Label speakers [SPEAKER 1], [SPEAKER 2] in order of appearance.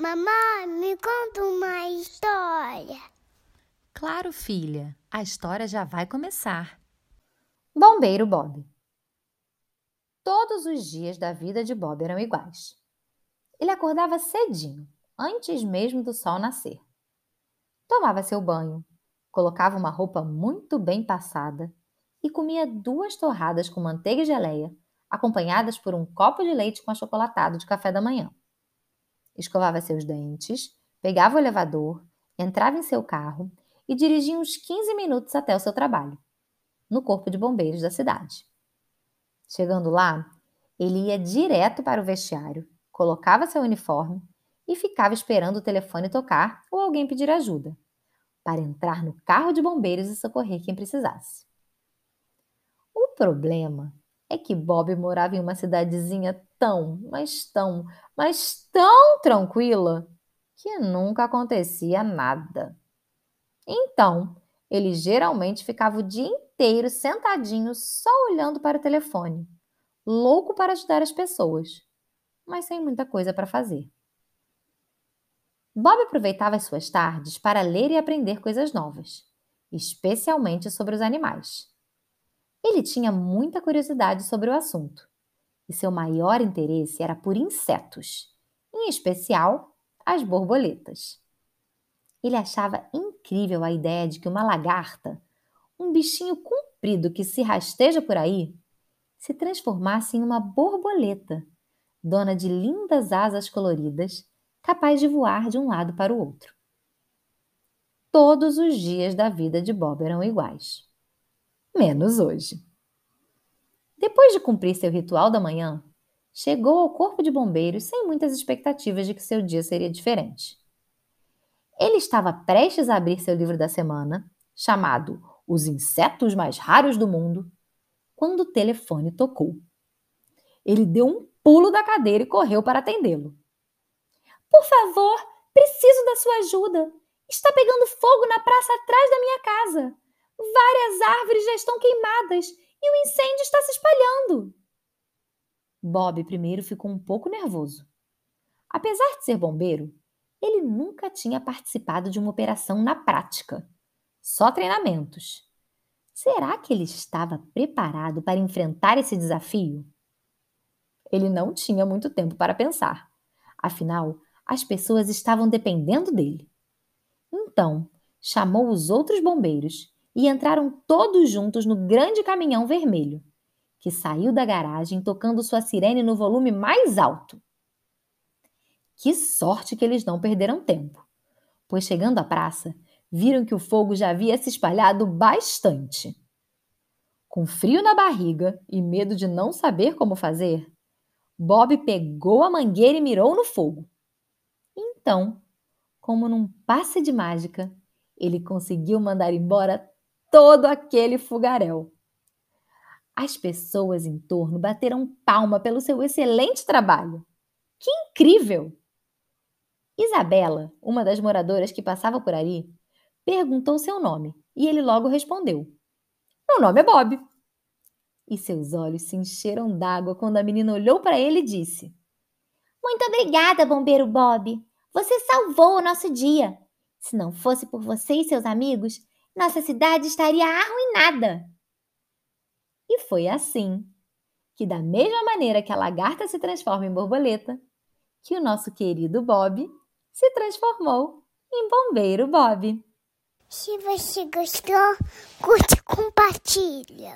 [SPEAKER 1] Mamãe, me conta uma história.
[SPEAKER 2] Claro, filha, a história já vai começar.
[SPEAKER 3] Bombeiro Bob. Todos os dias da vida de Bob eram iguais. Ele acordava cedinho, antes mesmo do sol nascer. Tomava seu banho, colocava uma roupa muito bem passada e comia duas torradas com manteiga e geleia, acompanhadas por um copo de leite com achocolatado de café da manhã. Escovava seus dentes, pegava o elevador, entrava em seu carro e dirigia uns 15 minutos até o seu trabalho, no Corpo de Bombeiros da cidade. Chegando lá, ele ia direto para o vestiário, colocava seu uniforme e ficava esperando o telefone tocar ou alguém pedir ajuda, para entrar no carro de bombeiros e socorrer quem precisasse. O problema é que Bob morava em uma cidadezinha tão, mas tão, mas tão tranquila que nunca acontecia nada. Então, ele geralmente ficava o dia inteiro sentadinho só olhando para o telefone, louco para ajudar as pessoas, mas sem muita coisa para fazer. Bob aproveitava as suas tardes para ler e aprender coisas novas, especialmente sobre os animais. Ele tinha muita curiosidade sobre o assunto, e seu maior interesse era por insetos, em especial as borboletas. Ele achava incrível a ideia de que uma lagarta, um bichinho comprido que se rasteja por aí, se transformasse em uma borboleta, dona de lindas asas coloridas, capaz de voar de um lado para o outro. Todos os dias da vida de Bob eram iguais menos hoje. Depois de cumprir seu ritual da manhã, chegou ao corpo de bombeiros sem muitas expectativas de que seu dia seria diferente. Ele estava prestes a abrir seu livro da semana, chamado Os Insetos Mais Raros do Mundo, quando o telefone tocou. Ele deu um pulo da cadeira e correu para atendê-lo. Por favor, preciso da sua ajuda. Está pegando fogo na praça atrás da minha casa. Várias árvores já estão queimadas e o incêndio está se espalhando. Bob primeiro ficou um pouco nervoso. Apesar de ser bombeiro, ele nunca tinha participado de uma operação na prática, só treinamentos. Será que ele estava preparado para enfrentar esse desafio? Ele não tinha muito tempo para pensar. Afinal, as pessoas estavam dependendo dele. Então, chamou os outros bombeiros e entraram todos juntos no grande caminhão vermelho, que saiu da garagem tocando sua sirene no volume mais alto. Que sorte que eles não perderam tempo, pois chegando à praça, viram que o fogo já havia se espalhado bastante. Com frio na barriga e medo de não saber como fazer, Bob pegou a mangueira e mirou no fogo. Então, como num passe de mágica, ele conseguiu mandar embora todo aquele fogaréu. As pessoas em torno bateram palma pelo seu excelente trabalho. Que incrível! Isabela, uma das moradoras que passava por ali, perguntou seu nome e ele logo respondeu: Meu nome é Bob. E seus olhos se encheram d'água quando a menina olhou para ele e disse: Muito obrigada, bombeiro Bob. Você salvou o nosso dia. Se não fosse por você e seus amigos, nossa cidade estaria arruinada. E foi assim que, da mesma maneira que a lagarta se transforma em borboleta, que o nosso querido Bob se transformou em bombeiro Bob.
[SPEAKER 1] Se você gostou, curte e compartilha.